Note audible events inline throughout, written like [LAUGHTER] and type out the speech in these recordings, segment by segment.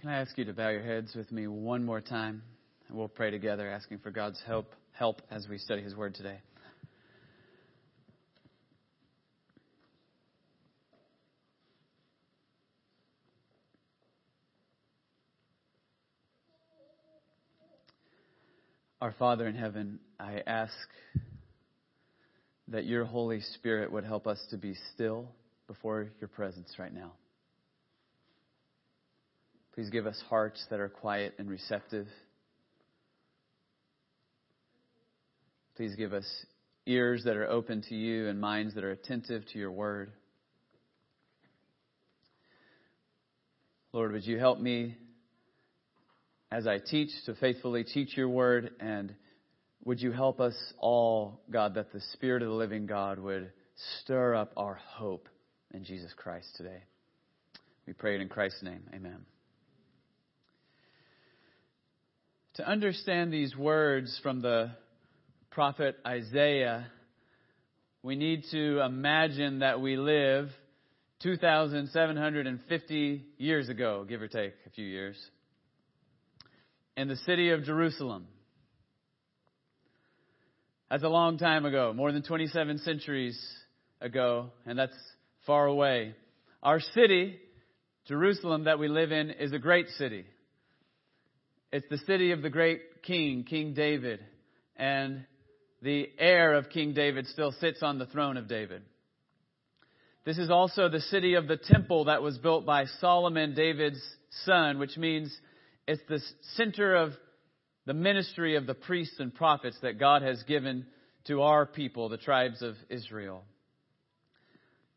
Can I ask you to bow your heads with me one more time? And we'll pray together, asking for God's help, help as we study His Word today. Our Father in heaven, I ask that your Holy Spirit would help us to be still before your presence right now. Please give us hearts that are quiet and receptive. Please give us ears that are open to you and minds that are attentive to your word. Lord, would you help me as I teach to faithfully teach your word? And would you help us all, God, that the Spirit of the living God would stir up our hope in Jesus Christ today? We pray it in Christ's name. Amen. To understand these words from the prophet Isaiah, we need to imagine that we live 2,750 years ago, give or take a few years, in the city of Jerusalem. That's a long time ago, more than 27 centuries ago, and that's far away. Our city, Jerusalem, that we live in, is a great city. It's the city of the great king, King David. And the heir of King David still sits on the throne of David. This is also the city of the temple that was built by Solomon, David's son, which means it's the center of the ministry of the priests and prophets that God has given to our people, the tribes of Israel.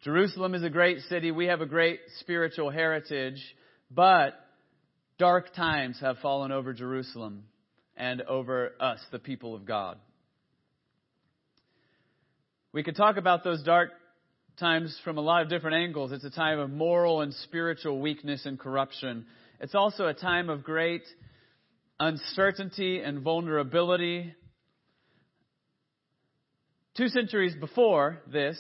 Jerusalem is a great city. We have a great spiritual heritage, but dark times have fallen over Jerusalem and over us, the people of God. We could talk about those dark times from a lot of different angles. It's a time of moral and spiritual weakness and corruption. It's also a time of great uncertainty and vulnerability. Two centuries before this,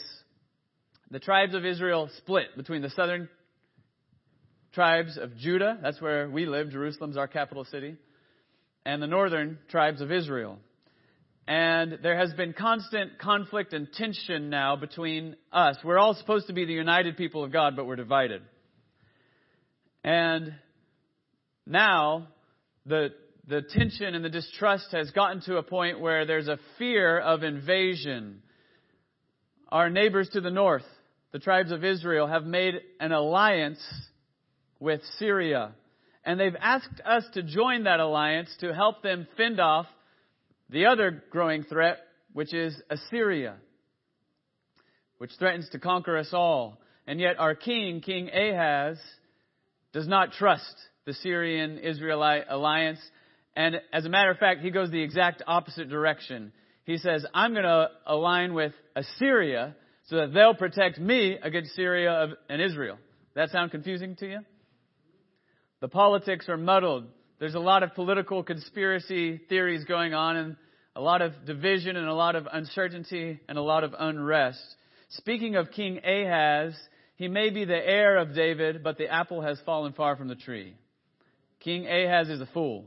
the tribes of Israel split between the southern tribes of Judah, that's where we live, Jerusalem's our capital city, and the northern tribes of Israel. And there has been constant conflict and tension now between us. We're all supposed to be the united people of God, but we're divided. And now the, the tension and the distrust has gotten to a point where there's a fear of invasion. Our neighbors to the north, the tribes of Israel, have made an alliance with Syria. And they've asked us to join that alliance to help them fend off the other growing threat, which is Assyria, which threatens to conquer us all. And yet our king, King Ahaz, does not trust the Syrian Israelite alliance And as a matter of fact, he goes the exact opposite direction. He says, I'm going to align with Assyria so that they'll protect me against Syria and Israel. That sound confusing to you? The politics are muddled. There's a lot of political conspiracy theories going on and a lot of division and a lot of uncertainty and a lot of unrest. Speaking of King Ahaz, he may be the heir of David, but the apple has fallen far from the tree. King Ahaz is a fool.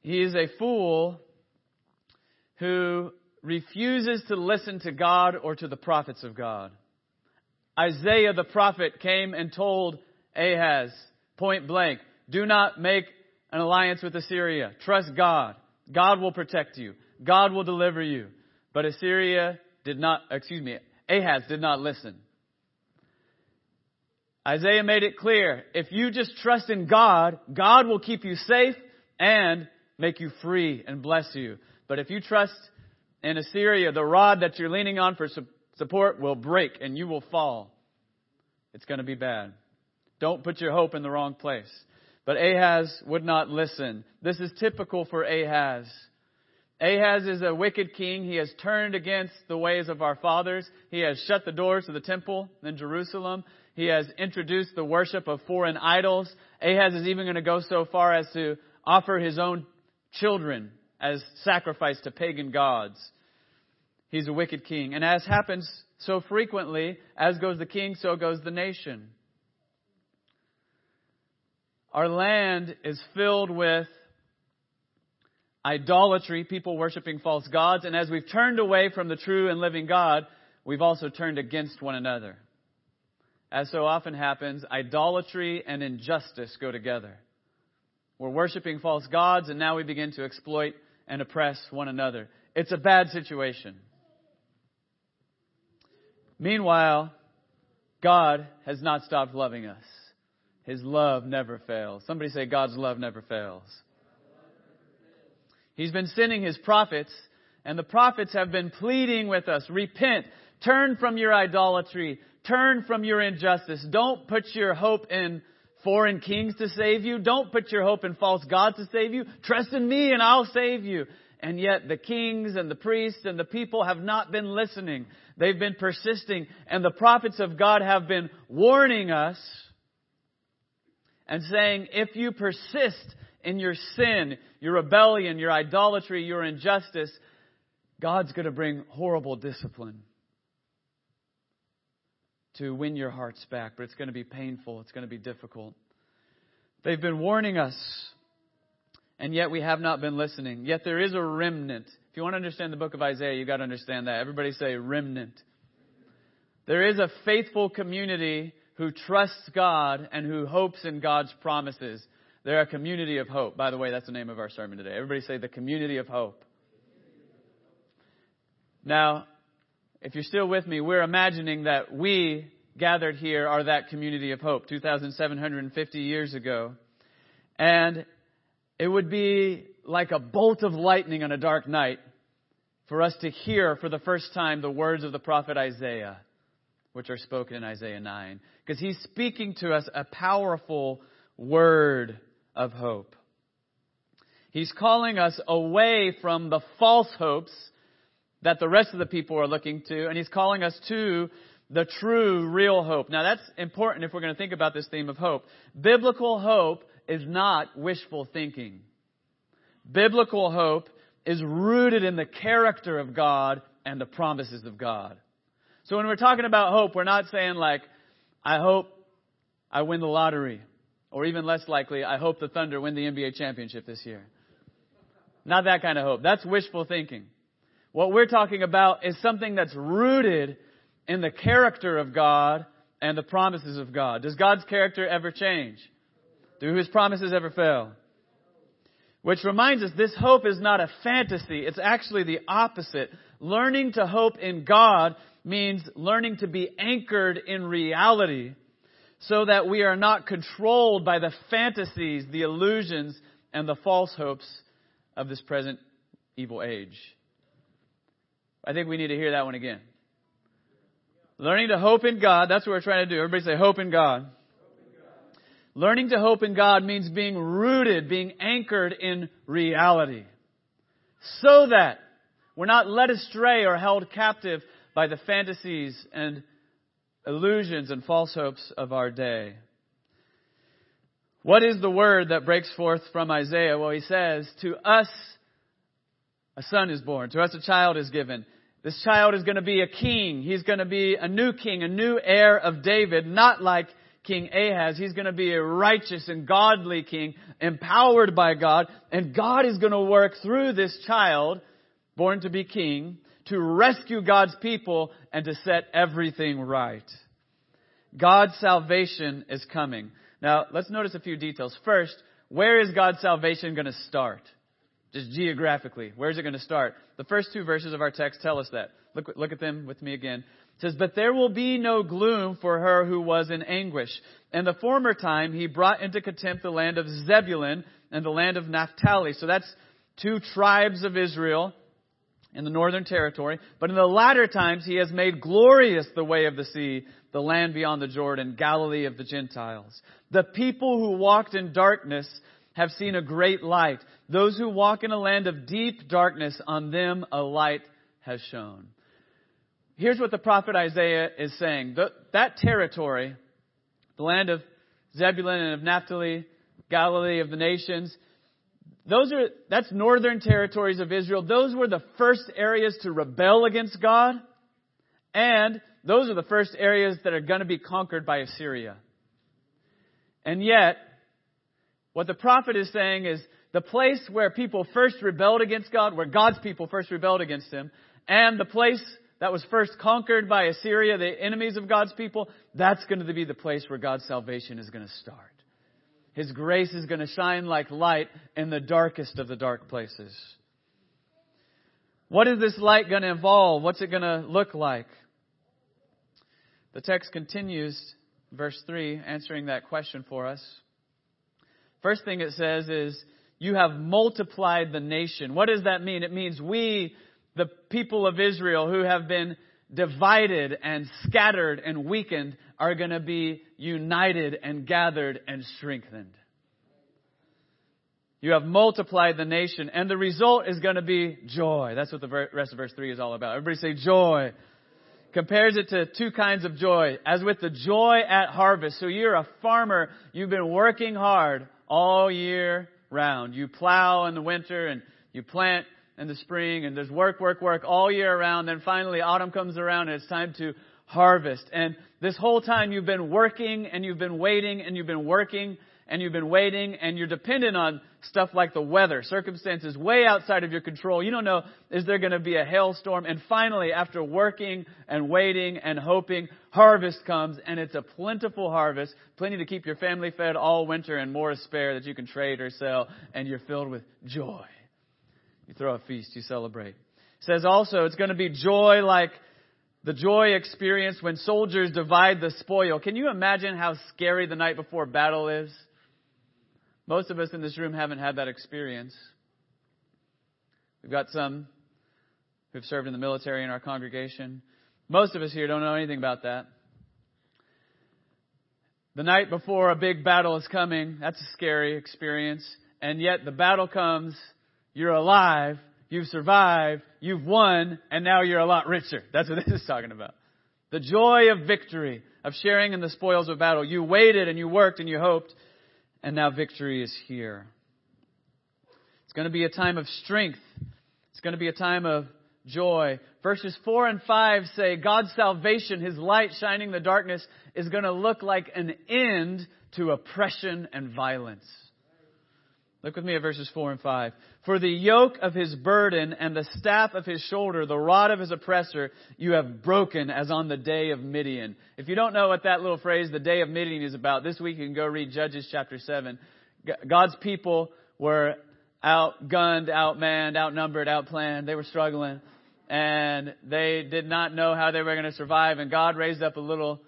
He is a fool who refuses to listen to God or to the prophets of God. Isaiah the prophet came and told Ahaz, point blank, do not make an alliance with Assyria. Trust God. God will protect you. God will deliver you. But Assyria did not, excuse me, Ahaz did not listen. Isaiah made it clear, if you just trust in God, God will keep you safe and make you free and bless you. But if you trust in Assyria, the rod that you're leaning on for support will break and you will fall. It's going to be bad. Don't put your hope in the wrong place. But Ahaz would not listen. This is typical for Ahaz. Ahaz is a wicked king. He has turned against the ways of our fathers. He has shut the doors to the temple in Jerusalem. He has introduced the worship of foreign idols. Ahaz is even going to go so far as to offer his own children as sacrifice to pagan gods. He's a wicked king. And as happens so frequently, as goes the king, so goes the nation. Our land is filled with idolatry, people worshiping false gods, and as we've turned away from the true and living God, we've also turned against one another. As so often happens, idolatry and injustice go together. We're worshiping false gods, and now we begin to exploit and oppress one another. It's a bad situation. Meanwhile, God has not stopped loving us. His love never fails. Somebody say, God's love never fails. He's been sending his prophets, and the prophets have been pleading with us repent, turn from your idolatry, turn from your injustice. Don't put your hope in foreign kings to save you. Don't put your hope in false gods to save you. Trust in me and I'll save you. And yet the kings and the priests and the people have not been listening. They've been persisting and the prophets of God have been warning us and saying, if you persist in your sin, your rebellion, your idolatry, your injustice, God's going to bring horrible discipline to win your hearts back, but it's going to be painful. It's going to be difficult. They've been warning us, and yet we have not been listening. Yet there is a remnant. If you want to understand the book of Isaiah, you've got to understand that. Everybody say remnant. There is a faithful community who trusts God and who hopes in God's promises. They're a community of hope. By the way, that's the name of our sermon today. Everybody say the community of hope. Now, if you're still with me, we're imagining that we gathered here are that community of hope 2,750 years ago. And it would be like a bolt of lightning on a dark night for us to hear for the first time the words of the prophet Isaiah, which are spoken in Isaiah 9. Because he's speaking to us a powerful word of hope. He's calling us away from the false hopes that the rest of the people are looking to, and he's calling us to the true, real hope. Now that's important if we're going to think about this theme of hope. Biblical hope is not wishful thinking. Biblical hope is rooted in the character of God and the promises of God. So when we're talking about hope, we're not saying like, I hope I win the lottery. Or even less likely, I hope the Thunder win the NBA championship this year. Not that kind of hope. That's wishful thinking. What we're talking about is something that's rooted in the character of God and the promises of God. Does God's character ever change? Do his promises ever fail? Which reminds us this hope is not a fantasy. It's actually the opposite. Learning to hope in God means learning to be anchored in reality so that we are not controlled by the fantasies, the illusions, and the false hopes of this present evil age. I think we need to hear that one again. Learning to hope in God, that's what we're trying to do. Everybody say hope in God. Learning to hope in God means being rooted, being anchored in reality. So that we're not led astray or held captive by the fantasies and illusions and false hopes of our day. What is the word that breaks forth from Isaiah? Well, he says, To us a son is born, to us a child is given. This child is going to be a king. He's going to be a new king, a new heir of David, not like King Ahaz. He's going to be a righteous and godly king, empowered by God. And God is going to work through this child, born to be king, to rescue God's people and to set everything right. God's salvation is coming. Now, let's notice a few details. First, where is God's salvation going to start? Just geographically, where is it going to start? The first two verses of our text tell us that. Look, look at them with me again. Says, But there will be no gloom for her who was in anguish. In the former time, he brought into contempt the land of Zebulun and the land of Naphtali. So that's two tribes of Israel in the northern territory. But in the latter times, he has made glorious the way of the sea, the land beyond the Jordan, Galilee of the Gentiles. The people who walked in darkness have seen a great light. Those who walk in a land of deep darkness, on them a light has shone. Here's what the prophet Isaiah is saying. The, that territory, the land of Zebulun and of Naphtali, Galilee of the nations, those are, that's northern territories of Israel. Those were the first areas to rebel against God. And those are the first areas that are going to be conquered by Assyria. And yet, what the prophet is saying is the place where people first rebelled against God, where God's people first rebelled against Him, and the place that was first conquered by Assyria, the enemies of God's people, that's going to be the place where God's salvation is going to start. His grace is going to shine like light in the darkest of the dark places. What is this light going to involve? What's it going to look like? The text continues, verse 3, answering that question for us. First thing it says is, You have multiplied the nation. What does that mean? It means we, the people of Israel who have been divided and scattered and weakened are going to be united and gathered and strengthened. You have multiplied the nation, and the result is going to be joy. That's what the rest of verse 3 is all about. Everybody say joy. Compares it to two kinds of joy. As with the joy at harvest. So you're a farmer, you've been working hard all year round. You plow in the winter and you plant in the spring and there's work, work, work all year around. Then finally autumn comes around and it's time to harvest. And this whole time you've been working and you've been waiting and you've been working and you've been waiting and you're dependent on stuff like the weather, circumstances way outside of your control. You don't know, is there going to be a hailstorm? And finally, after working and waiting and hoping, harvest comes and it's a plentiful harvest, plenty to keep your family fed all winter and more to spare that you can trade or sell and you're filled with joy. You throw a feast, you celebrate. It says also it's going to be joy like the joy experienced when soldiers divide the spoil. Can you imagine how scary the night before battle is? Most of us in this room haven't had that experience. We've got some who've served in the military in our congregation. Most of us here don't know anything about that. The night before a big battle is coming, that's a scary experience. And yet the battle comes you're alive, you've survived, you've won, and now you're a lot richer. That's what [LAUGHS] this is talking about. The joy of victory, of sharing in the spoils of battle. You waited and you worked and you hoped, and now victory is here. It's going to be a time of strength. It's going to be a time of joy. Verses 4 and 5 say God's salvation, His light shining the darkness, is going to look like an end to oppression and violence. Look with me at verses 4 and 5. For the yoke of his burden and the staff of his shoulder, the rod of his oppressor, you have broken as on the day of Midian. If you don't know what that little phrase, the day of Midian, is about, this week you can go read Judges chapter 7. God's people were outgunned, outmanned, outnumbered, outplanned. They were struggling. And they did not know how they were going to survive. And God raised up a little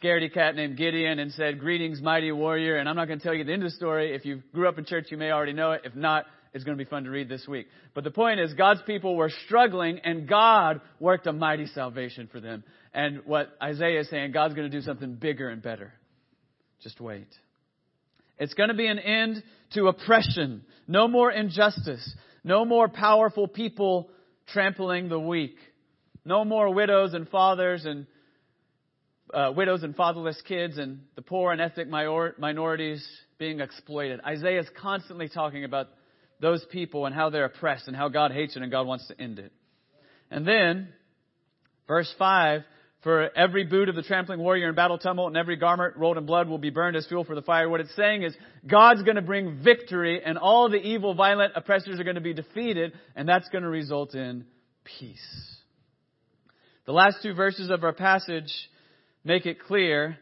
scaredy cat named Gideon and said, Greetings, mighty warrior. And I'm not going to tell you the end of the story. If you grew up in church, you may already know it. If not, it's going to be fun to read this week. But the point is, God's people were struggling and God worked a mighty salvation for them. And what Isaiah is saying, God's going to do something bigger and better. Just wait. It's going to be an end to oppression. No more injustice. No more powerful people trampling the weak. No more widows and fathers and uh, widows and fatherless kids and the poor and ethnic minorities being exploited. Isaiah is constantly talking about those people and how they're oppressed and how God hates it and God wants to end it. And then, verse 5, for every boot of the trampling warrior in battle tumult and every garment rolled in blood will be burned as fuel for the fire. What it's saying is God's going to bring victory and all the evil, violent oppressors are going to be defeated and that's going to result in peace. The last two verses of our passage make it clear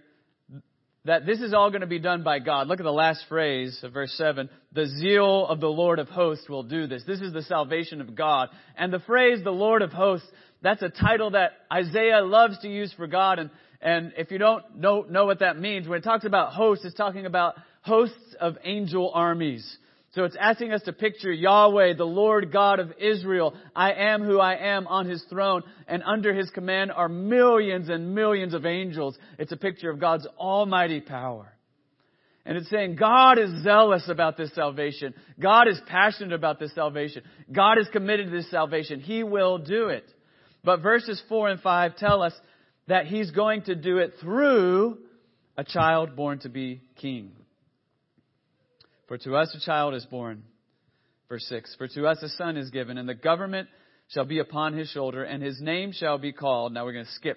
that this is all going to be done by God. Look at the last phrase of verse 7. The zeal of the Lord of hosts will do this. This is the salvation of God. And the phrase, the Lord of hosts, that's a title that Isaiah loves to use for God. And, and if you don't know, know what that means, when it talks about hosts, it's talking about hosts of angel armies. So it's asking us to picture Yahweh, the Lord God of Israel. I am who I am on his throne, and under his command are millions and millions of angels. It's a picture of God's almighty power. And it's saying God is zealous about this salvation. God is passionate about this salvation. God is committed to this salvation. He will do it. But verses 4 and 5 tell us that he's going to do it through a child born to be king. For to us a child is born. Verse 6 For to us a son is given, and the government shall be upon his shoulder, and his name shall be called. Now we're going to skip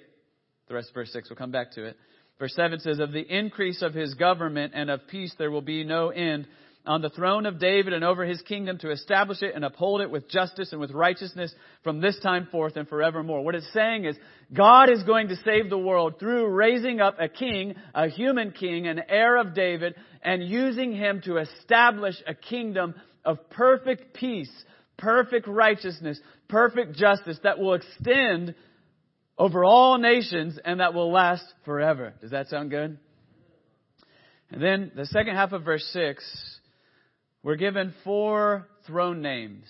the rest of verse 6. We'll come back to it. Verse 7 says, Of the increase of his government and of peace there will be no end on the throne of David and over his kingdom to establish it and uphold it with justice and with righteousness from this time forth and forevermore. What it's saying is God is going to save the world through raising up a king, a human king, an heir of David, and using him to establish a kingdom of perfect peace, perfect righteousness, perfect justice that will extend over all nations and that will last forever. Does that sound good? And then the second half of verse 6 we're given four throne names.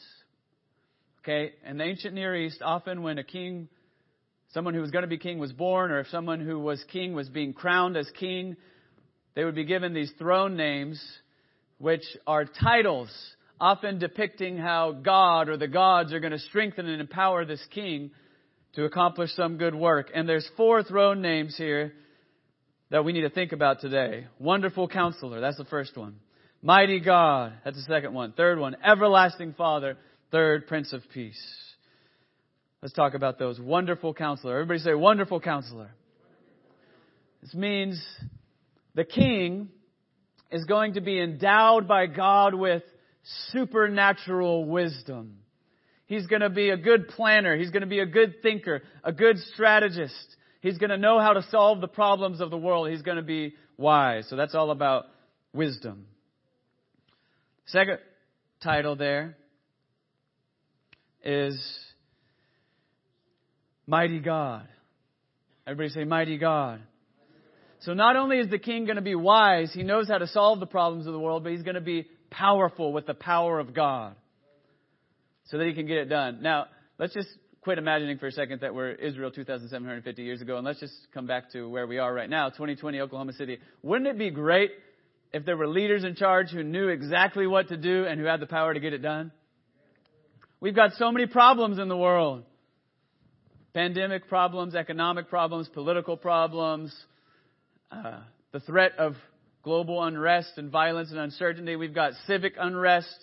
Okay, in the ancient Near East, often when a king, someone who was going to be king was born, or if someone who was king was being crowned as king, they would be given these throne names, which are titles, often depicting how God or the gods are going to strengthen and empower this king to accomplish some good work. And there's four throne names here that we need to think about today. Wonderful counselor, that's the first one. Mighty God. That's the second one. Third one, Everlasting Father. Third, Prince of Peace. Let's talk about those. Wonderful Counselor. Everybody say, Wonderful Counselor. This means the King is going to be endowed by God with supernatural wisdom. He's going to be a good planner. He's going to be a good thinker, a good strategist. He's going to know how to solve the problems of the world. He's going to be wise. So that's all about wisdom. Second title there is Mighty God. Everybody say Mighty God. So not only is the king going to be wise, he knows how to solve the problems of the world, but he's going to be powerful with the power of God so that he can get it done. Now, let's just quit imagining for a second that we're Israel 2,750 years ago and let's just come back to where we are right now, 2020 Oklahoma City. Wouldn't it be great if there were leaders in charge who knew exactly what to do and who had the power to get it done? We've got so many problems in the world. Pandemic problems, economic problems, political problems, uh, the threat of global unrest and violence and uncertainty. We've got civic unrest,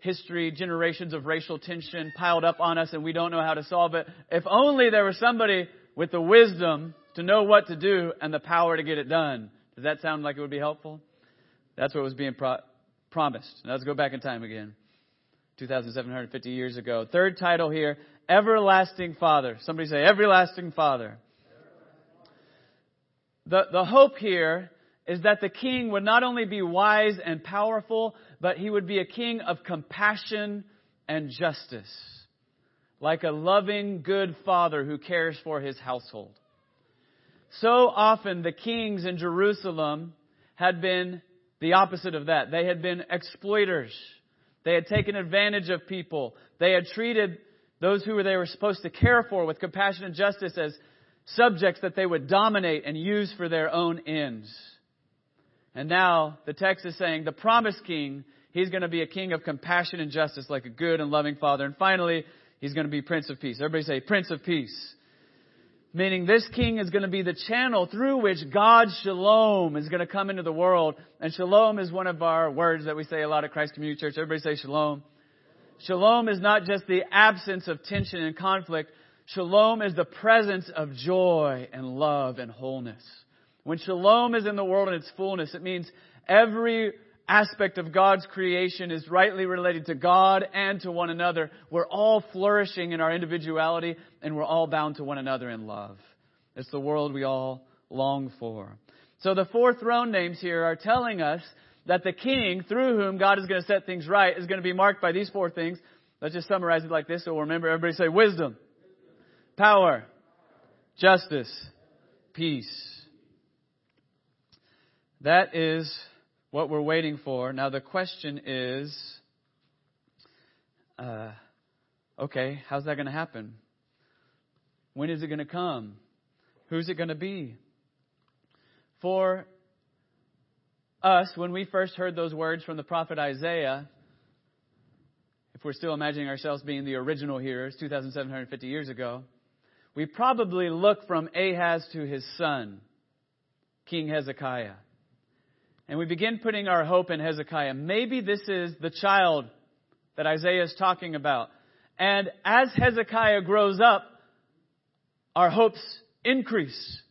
history, generations of racial tension piled up on us and we don't know how to solve it. If only there was somebody with the wisdom to know what to do and the power to get it done. Does that sound like it would be helpful? That's what was being pro- promised. Now let's go back in time again. 2,750 years ago. Third title here, Everlasting Father. Somebody say, Everlasting Father. The, the hope here is that the king would not only be wise and powerful, but he would be a king of compassion and justice. Like a loving, good father who cares for his household. So often the kings in Jerusalem had been the opposite of that. They had been exploiters. They had taken advantage of people. They had treated those who they were supposed to care for with compassion and justice as subjects that they would dominate and use for their own ends. And now the text is saying the promised king, he's going to be a king of compassion and justice like a good and loving father. And finally, he's going to be Prince of Peace. Everybody say Prince of Peace. Meaning this king is going to be the channel through which God's shalom is going to come into the world. And shalom is one of our words that we say a lot at Christ Community Church. Everybody say shalom. Shalom is not just the absence of tension and conflict. Shalom is the presence of joy and love and wholeness. When shalom is in the world in its fullness, it means every aspect of God's creation is rightly related to God and to one another. We're all flourishing in our individuality and we're all bound to one another in love. It's the world we all long for. So the four throne names here are telling us that the king through whom God is going to set things right is going to be marked by these four things. Let's just summarize it like this so we'll remember. Everybody say wisdom, power, justice, peace. That is what we're waiting for. Now the question is, uh, okay, how's that going to happen? When is it going to come? Who's it going to be? For us, when we first heard those words from the prophet Isaiah, if we're still imagining ourselves being the original hearers 2,750 years ago, we probably look from Ahaz to his son, King Hezekiah. And we begin putting our hope in Hezekiah. Maybe this is the child that Isaiah is talking about. And as Hezekiah grows up, our hopes increase.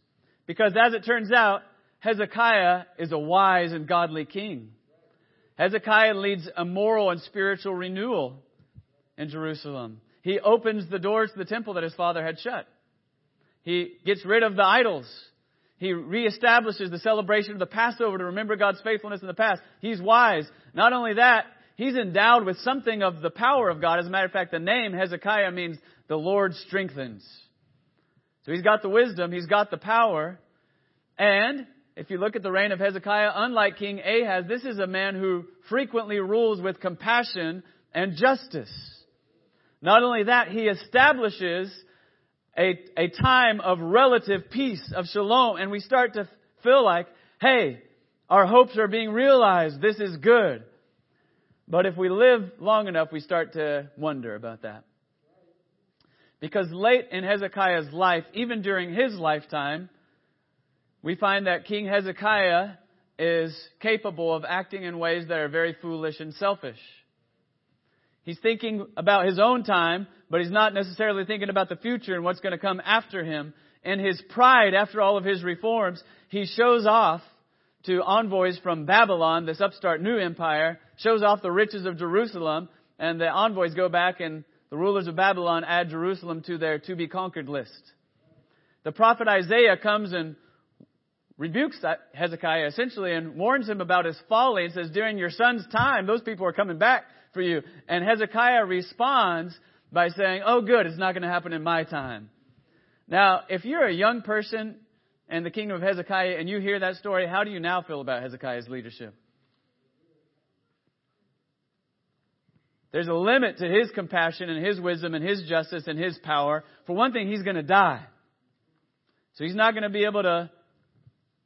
Because as it turns out, Hezekiah is a wise and godly king. Hezekiah leads a moral and spiritual renewal in Jerusalem. He opens the doors to the temple that his father had shut. He gets rid of the idols. He reestablishes the celebration of the Passover to remember God's faithfulness in the past. He's wise. Not only that, he's endowed with something of the power of God. As a matter of fact, the name Hezekiah means the Lord strengthens. So he's got the wisdom, he's got the power, and if you look at the reign of Hezekiah, unlike King Ahaz, this is a man who frequently rules with compassion and justice. Not only that, he establishes a, a time of relative peace, of shalom, and we start to feel like, hey, our hopes are being realized. This is good. But if we live long enough, we start to wonder about that. Because late in Hezekiah's life, even during his lifetime, we find that King Hezekiah is capable of acting in ways that are very foolish and selfish. He's thinking about his own time, but he's not necessarily thinking about the future and what's going to come after him. And his pride, after all of his reforms, he shows off to envoys from Babylon, this upstart new empire, shows off the riches of Jerusalem, and the envoys go back and the rulers of Babylon add Jerusalem to their to be conquered list. The prophet Isaiah comes and rebukes Hezekiah essentially and warns him about his folly and says, during your son's time, those people are coming back for you. And Hezekiah responds by saying, oh good, it's not going to happen in my time. Now, if you're a young person in the kingdom of Hezekiah and you hear that story, how do you now feel about Hezekiah's leadership? There's a limit to his compassion and his wisdom and his justice and his power. For one thing, he's going to die. So he's not going to be able to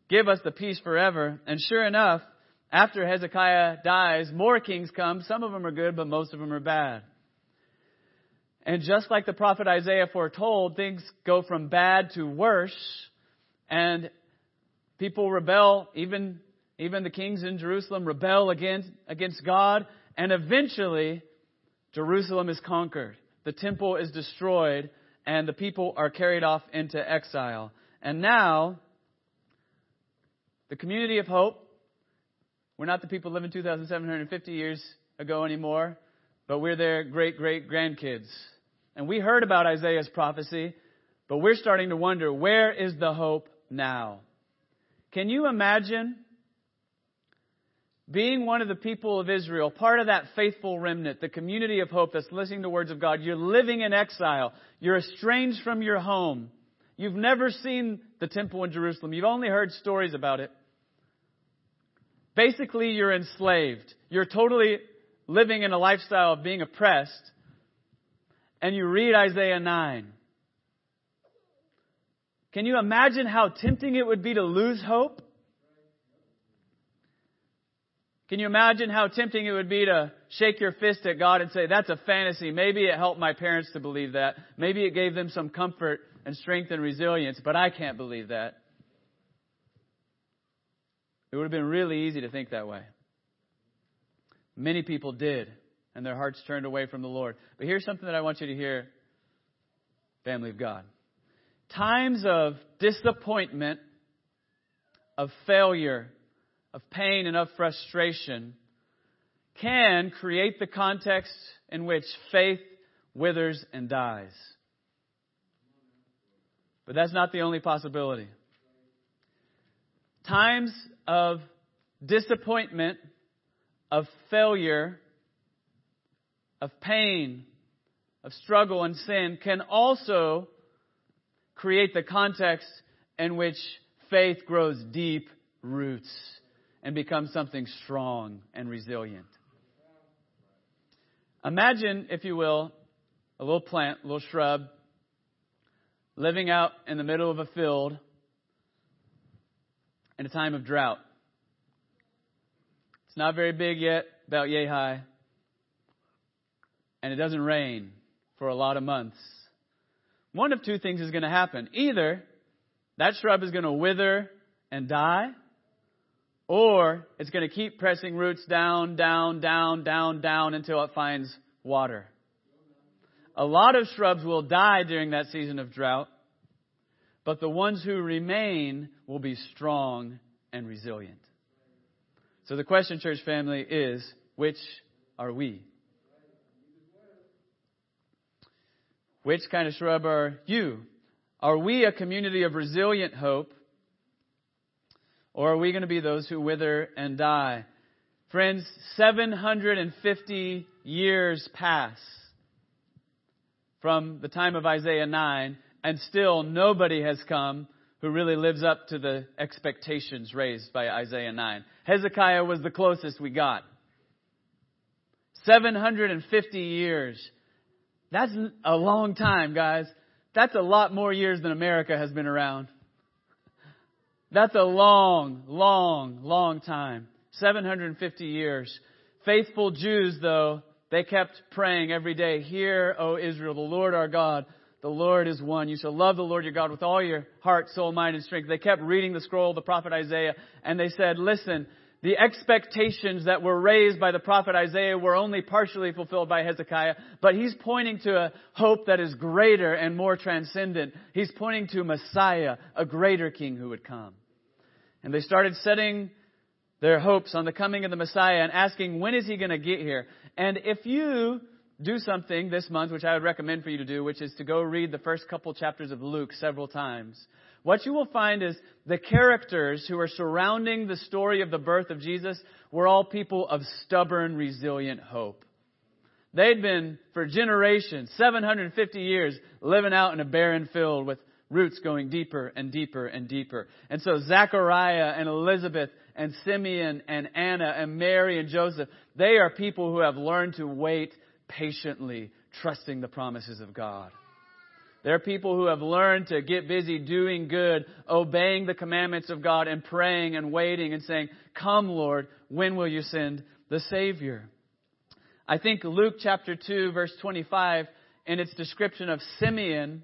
give us the peace forever. And sure enough, after Hezekiah dies, more kings come. Some of them are good, but most of them are bad. And just like the prophet Isaiah foretold, things go from bad to worse, and people rebel, even, even the kings in Jerusalem rebel against, against God, and eventually Jerusalem is conquered. The temple is destroyed, and the people are carried off into exile. And now, the community of hope, we're not the people living 2,750 years ago anymore, but we're their great great grandkids. And we heard about Isaiah's prophecy, but we're starting to wonder where is the hope now? Can you imagine being one of the people of Israel, part of that faithful remnant, the community of hope that's listening to words of God? You're living in exile. You're estranged from your home. You've never seen the temple in Jerusalem. You've only heard stories about it. Basically, you're enslaved. You're totally living in a lifestyle of being oppressed. And you read Isaiah 9. Can you imagine how tempting it would be to lose hope? Can you imagine how tempting it would be to shake your fist at God and say, that's a fantasy. Maybe it helped my parents to believe that. Maybe it gave them some comfort and strength and resilience, but I can't believe that. It would have been really easy to think that way. Many people did, and their hearts turned away from the Lord. But here's something that I want you to hear, family of God. Times of disappointment, of failure, of pain, and of frustration can create the context in which faith withers and dies. But that's not the only possibility. Times of disappointment, of failure, of pain, of struggle and sin can also create the context in which faith grows deep roots and becomes something strong and resilient. Imagine, if you will, a little plant, a little shrub, living out in the middle of a field in a time of drought. It's not very big yet, about yay high, and it doesn't rain for a lot of months. One of two things is going to happen. Either that shrub is going to wither and die, or it's going to keep pressing roots down, down, down, down, down until it finds water. A lot of shrubs will die during that season of drought, but the ones who remain will be strong and resilient. So the question, church family, is which are we? Which kind of shrub are you? Are we a community of resilient hope? Or are we going to be those who wither and die? Friends, 750 years pass from the time of Isaiah 9, and still nobody has come who really lives up to the expectations raised by Isaiah 9. Hezekiah was the closest we got. 750 years. That's a long time, guys. That's a lot more years than America has been around. That's a long, long, long time. 750 years. Faithful Jews, though, they kept praying every day, Hear, O Israel, the Lord our God, the Lord is one. You shall love the Lord your God with all your heart, soul, mind, and strength. They kept reading the scroll of the prophet Isaiah, and they said, Listen, the expectations that were raised by the prophet Isaiah were only partially fulfilled by Hezekiah, but he's pointing to a hope that is greater and more transcendent. He's pointing to Messiah, a greater king who would come. And they started setting their hopes on the coming of the Messiah and asking, when is he going to get here? And if you do something this month, which I would recommend for you to do, which is to go read the first couple chapters of Luke several times, what you will find is the characters who are surrounding the story of the birth of Jesus were all people of stubborn, resilient hope. They'd been, for generations, 750 years, living out in a barren field with roots going deeper and deeper and deeper. And so Zachariah and Elizabeth and Simeon and Anna and Mary and Joseph, they are people who have learned to wait patiently, trusting the promises of God. There are people who have learned to get busy doing good, obeying the commandments of God and praying and waiting and saying, Come, Lord, when will you send the Savior? I think Luke chapter 2 verse 25 in its description of Simeon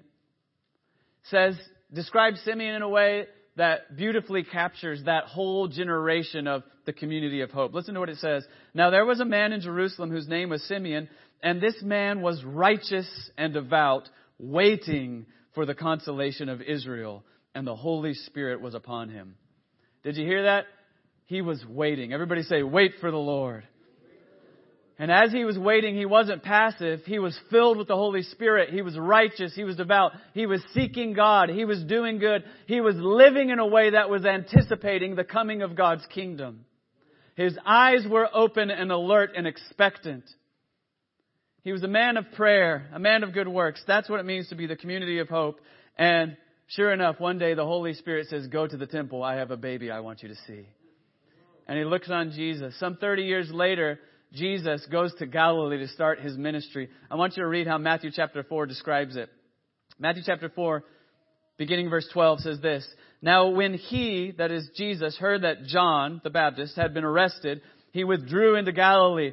says, describes Simeon in a way that beautifully captures that whole generation of the community of hope. Listen to what it says. Now there was a man in Jerusalem whose name was Simeon, and this man was righteous and devout, waiting for the consolation of Israel, and the Holy Spirit was upon him. Did you hear that? He was waiting. Everybody say, wait for the Lord. And as he was waiting, he wasn't passive. He was filled with the Holy Spirit. He was righteous. He was devout. He was seeking God. He was doing good. He was living in a way that was anticipating the coming of God's kingdom. His eyes were open and alert and expectant. He was a man of prayer, a man of good works. That's what it means to be the community of hope. And sure enough, one day the Holy Spirit says, go to the temple. I have a baby I want you to see. And he looks on Jesus. Some 30 years later, Jesus goes to Galilee to start his ministry. I want you to read how Matthew chapter 4 describes it. Matthew chapter 4, beginning verse 12 says this. Now when he, that is Jesus, heard that John the Baptist had been arrested, he withdrew into Galilee.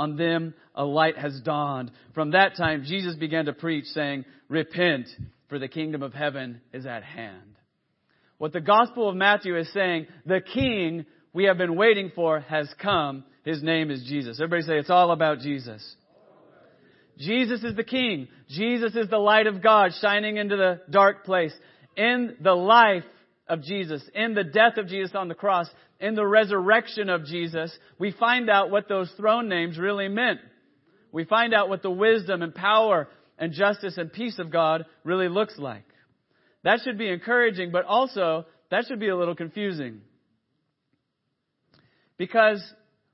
on them a light has dawned. From that time, Jesus began to preach, saying, Repent, for the kingdom of heaven is at hand. What the Gospel of Matthew is saying, the King we have been waiting for has come. His name is Jesus. Everybody say, it's all about Jesus. Jesus is the King. Jesus is the light of God shining into the dark place. In the life of Jesus, in the death of Jesus on the cross, in the resurrection of Jesus, we find out what those throne names really meant. We find out what the wisdom and power and justice and peace of God really looks like. That should be encouraging, but also that should be a little confusing. Because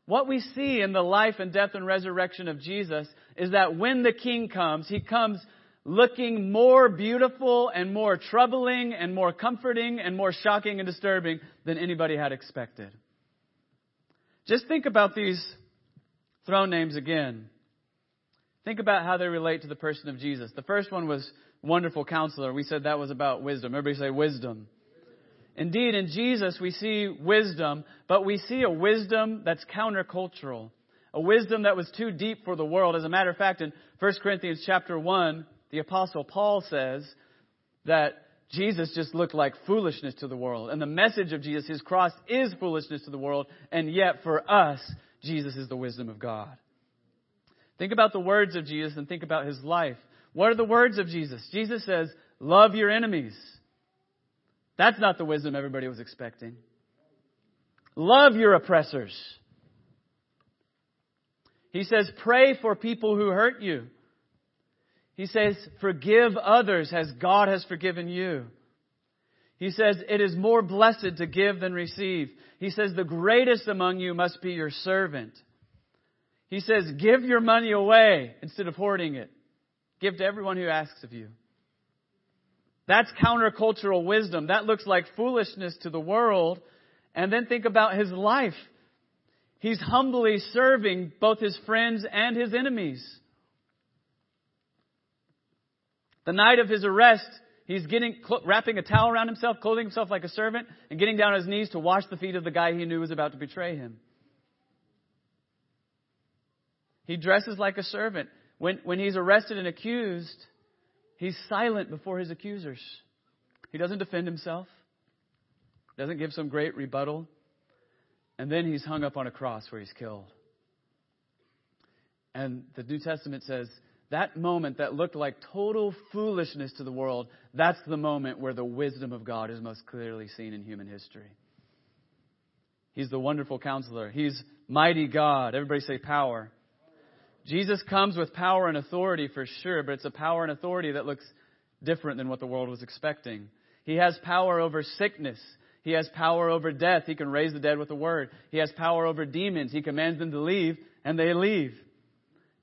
what we see in the life and death and resurrection of Jesus is that when the King comes, He comes looking more beautiful and more troubling and more comforting and more shocking and disturbing than anybody had expected. Just think about these throne names again. Think about how they relate to the person of Jesus. The first one was wonderful counselor. We said that was about wisdom. Everybody say wisdom. Indeed, in Jesus we see wisdom, but we see a wisdom that's countercultural. A wisdom that was too deep for the world. As a matter of fact, in 1 Corinthians chapter 1, the apostle Paul says that Jesus just looked like foolishness to the world. And the message of Jesus, his cross is foolishness to the world. And yet for us, Jesus is the wisdom of God. Think about the words of Jesus and think about his life. What are the words of Jesus? Jesus says, love your enemies. That's not the wisdom everybody was expecting. Love your oppressors. He says, pray for people who hurt you. He says, forgive others as God has forgiven you. He says, it is more blessed to give than receive. He says, the greatest among you must be your servant. He says, give your money away instead of hoarding it. Give to everyone who asks of you. That's countercultural wisdom. That looks like foolishness to the world. And then think about his life. He's humbly serving both his friends and his enemies. The night of his arrest, he's getting, wrapping a towel around himself, clothing himself like a servant, and getting down on his knees to wash the feet of the guy he knew was about to betray him. He dresses like a servant. When, when he's arrested and accused, he's silent before his accusers. He doesn't defend himself, doesn't give some great rebuttal, and then he's hung up on a cross where he's killed. And the New Testament says that moment that looked like total foolishness to the world, that's the moment where the wisdom of God is most clearly seen in human history. He's the wonderful counselor. He's mighty God. Everybody say power. Jesus comes with power and authority for sure, but it's a power and authority that looks different than what the world was expecting. He has power over sickness. He has power over death. He can raise the dead with a word. He has power over demons. He commands them to leave, and they leave.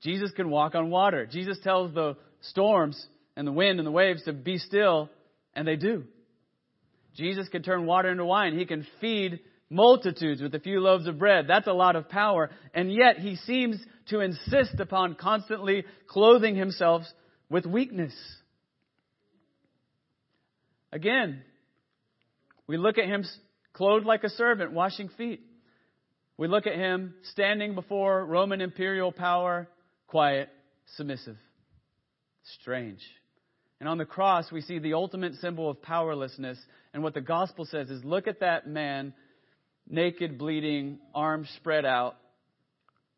Jesus can walk on water. Jesus tells the storms and the wind and the waves to be still, and they do. Jesus can turn water into wine. He can feed multitudes with a few loaves of bread. That's a lot of power. And yet he seems to insist upon constantly clothing himself with weakness. Again, we look at him clothed like a servant, washing feet. We look at him standing before Roman imperial power, quiet, submissive. Strange. And on the cross, we see the ultimate symbol of powerlessness. And what the gospel says is look at that man, naked, bleeding, arms spread out,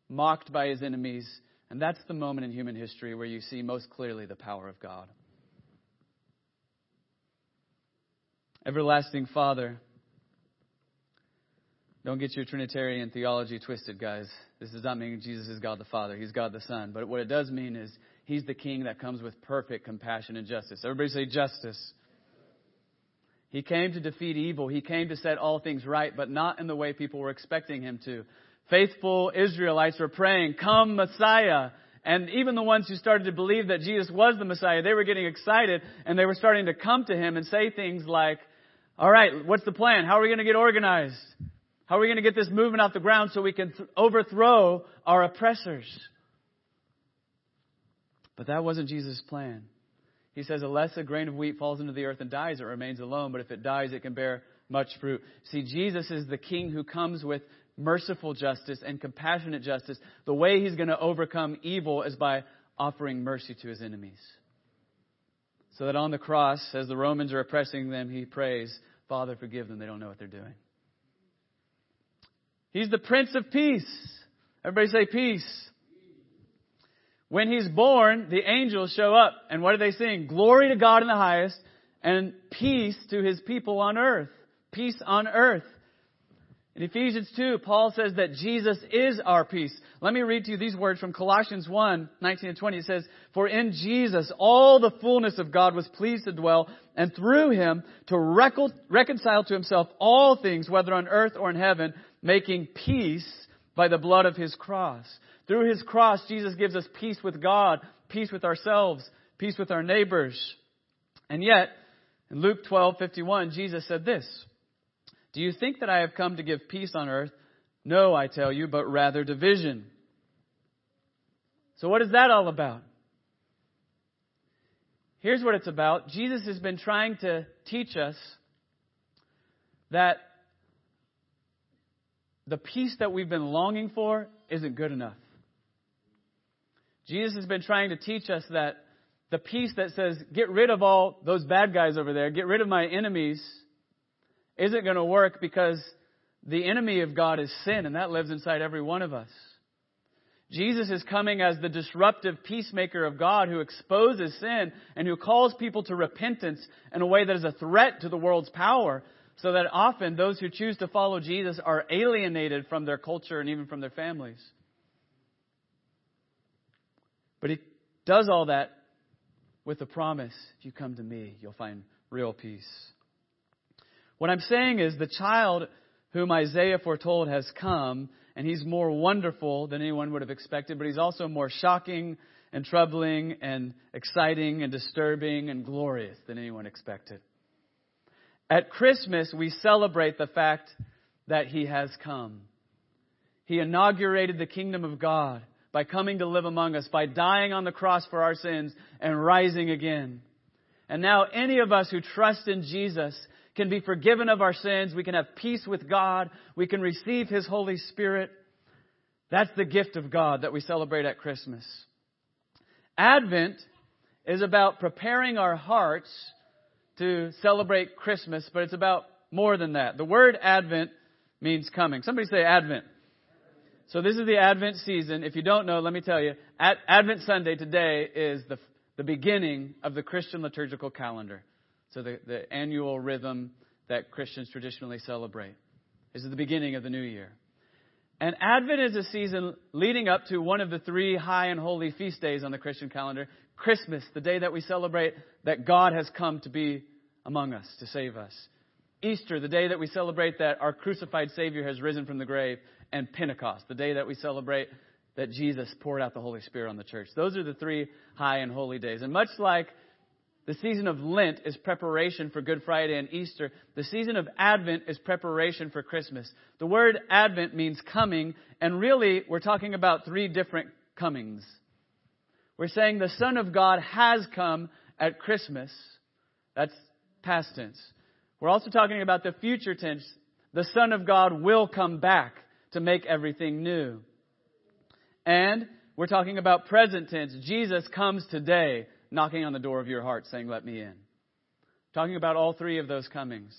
mocked by his enemies. And that's the moment in human history where you see most clearly the power of God. Everlasting Father, don't get your Trinitarian theology twisted, guys. This does not mean Jesus is God the Father. He's God the Son. But what it does mean is He's the King that comes with perfect compassion and justice. Everybody say justice. He came to defeat evil. He came to set all things right, but not in the way people were expecting Him to. Faithful Israelites were praying, Come, Messiah. And even the ones who started to believe that Jesus was the Messiah, they were getting excited and they were starting to come to him and say things like, all right, what's the plan? How are we going to get organized? How are we going to get this movement off the ground so we can th- overthrow our oppressors? But that wasn't Jesus' plan. He says, unless a grain of wheat falls into the earth and dies, it remains alone. But if it dies, it can bear much fruit. See, Jesus is the king who comes with merciful justice and compassionate justice. The way he's going to overcome evil is by offering mercy to his enemies. So that on the cross, as the Romans are oppressing them, he prays, Father, forgive them. They don't know what they're doing. He's the Prince of Peace. Everybody say peace. When he's born, the angels show up, and what do they sing? Glory to God in the highest, and peace to his people on earth. Peace on earth. In Ephesians 2, Paul says that Jesus is our peace. Let me read to you these words from Colossians 1, 19 and 20. It says, For in Jesus all the fullness of God was pleased to dwell, and through him to reconcile to himself all things, whether on earth or in heaven, making peace by the blood of his cross. Through his cross, Jesus gives us peace with God, peace with ourselves, peace with our neighbors. And yet, in Luke 12:51, Jesus said this, "Do you think that I have come to give peace on earth? No, I tell you, but rather division." So what is that all about? Here's what it's about. Jesus has been trying to teach us that the peace that we've been longing for isn't good enough. Jesus has been trying to teach us that the peace that says, get rid of all those bad guys over there, get rid of my enemies, isn't going to work because the enemy of God is sin, and that lives inside every one of us. Jesus is coming as the disruptive peacemaker of God who exposes sin and who calls people to repentance in a way that is a threat to the world's power, so that often those who choose to follow Jesus are alienated from their culture and even from their families. But he does all that with the promise if you come to me, you'll find real peace. What I'm saying is the child whom Isaiah foretold has come, and he's more wonderful than anyone would have expected, but he's also more shocking and troubling and exciting and disturbing and glorious than anyone expected. At Christmas, we celebrate the fact that he has come. He inaugurated the kingdom of God by coming to live among us, by dying on the cross for our sins and rising again. And now any of us who trust in Jesus can be forgiven of our sins. We can have peace with God. We can receive His Holy Spirit. That's the gift of God that we celebrate at Christmas. Advent is about preparing our hearts to celebrate Christmas, but it's about more than that. The word Advent means coming. Somebody say Advent. So this is the Advent season. If you don't know, let me tell you, Advent Sunday today is the, the beginning of the Christian liturgical calendar. So the, the annual rhythm that Christians traditionally celebrate. Is the beginning of the new year. And Advent is a season leading up to one of the three high and holy feast days on the Christian calendar. Christmas, the day that we celebrate that God has come to be among us, to save us. Easter, the day that we celebrate that our crucified Savior has risen from the grave and Pentecost, the day that we celebrate that Jesus poured out the Holy Spirit on the church. Those are the three high and holy days. And much like the season of Lent is preparation for Good Friday and Easter, the season of Advent is preparation for Christmas. The word Advent means coming, and really we're talking about three different comings. We're saying the Son of God has come at Christmas. That's past tense. We're also talking about the future tense. The Son of God will come back to make everything new. And we're talking about present tense. Jesus comes today knocking on the door of your heart saying, let me in. Talking about all three of those comings.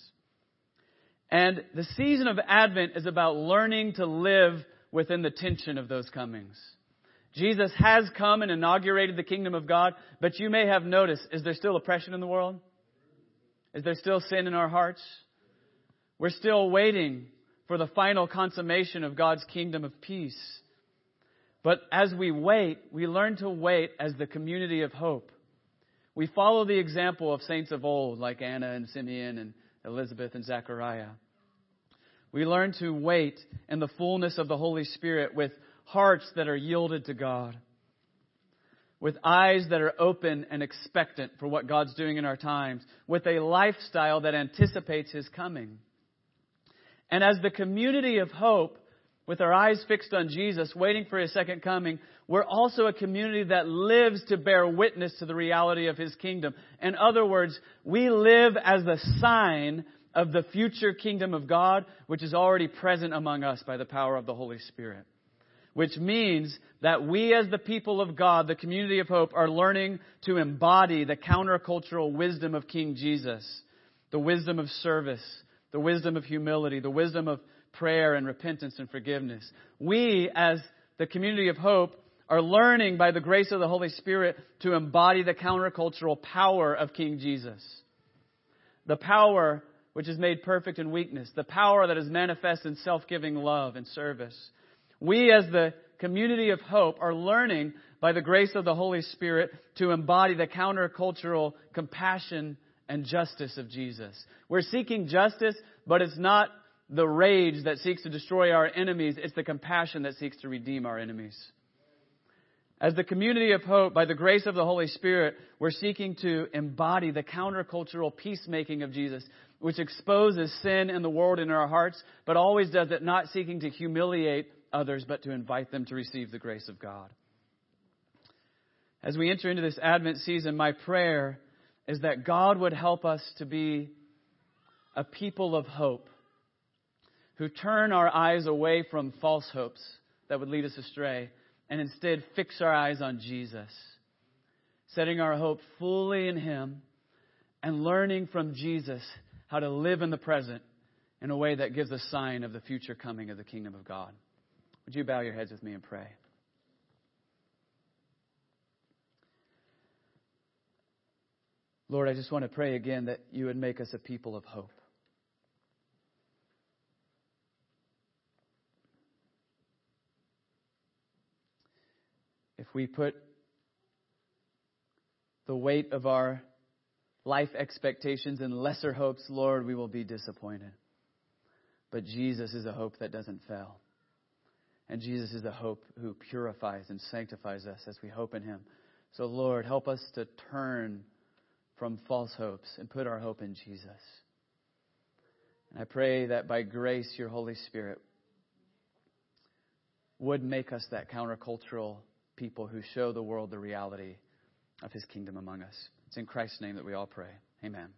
And the season of Advent is about learning to live within the tension of those comings. Jesus has come and inaugurated the kingdom of God, but you may have noticed, is there still oppression in the world? Is there still sin in our hearts? We're still waiting for the final consummation of God's kingdom of peace. But as we wait, we learn to wait as the community of hope. We follow the example of saints of old, like Anna and Simeon and Elizabeth and Zechariah. We learn to wait in the fullness of the Holy Spirit with hearts that are yielded to God. with eyes that are open and expectant for what God's doing in our times, with a lifestyle that anticipates His coming. And as the community of hope, with our eyes fixed on Jesus, waiting for His second coming, we're also a community that lives to bear witness to the reality of His kingdom. In other words, we live as the sign of the future kingdom of God, which is already present among us by the power of the Holy Spirit. Which means that we as the people of God, the community of hope, are learning to embody the countercultural wisdom of King Jesus. The wisdom of service, the wisdom of humility, the wisdom of prayer and repentance and forgiveness. We as the community of hope are learning by the grace of the Holy Spirit to embody the countercultural power of King Jesus. The power which is made perfect in weakness, the power that is manifest in self-giving love and service. We as the community of hope are learning by the grace of the Holy Spirit to embody the countercultural compassion and justice of Jesus. We're seeking justice, but it's not the rage that seeks to destroy our enemies, it's the compassion that seeks to redeem our enemies. As the community of hope, by the grace of the Holy Spirit, we're seeking to embody the countercultural peacemaking of Jesus, which exposes sin in the world in our hearts, but always does it not seeking to humiliate others, but to invite them to receive the grace of God. As we enter into this Advent season, my prayer is that God would help us to be a people of hope who turn our eyes away from false hopes that would lead us astray and instead fix our eyes on Jesus, setting our hope fully in Him and learning from Jesus how to live in the present in a way that gives a sign of the future coming of the kingdom of God. Would you bow your heads with me and pray? Lord, I just want to pray again that you would make us a people of hope. If we put the weight of our life expectations and lesser hopes, Lord, we will be disappointed. But Jesus is a hope that doesn't fail. And Jesus is a hope who purifies and sanctifies us as we hope in Him. So, Lord, help us to turn from false hopes and put our hope in Jesus. And I pray that by grace, your Holy Spirit would make us that countercultural people who show the world the reality of his kingdom among us. It's in Christ's name that we all pray. Amen.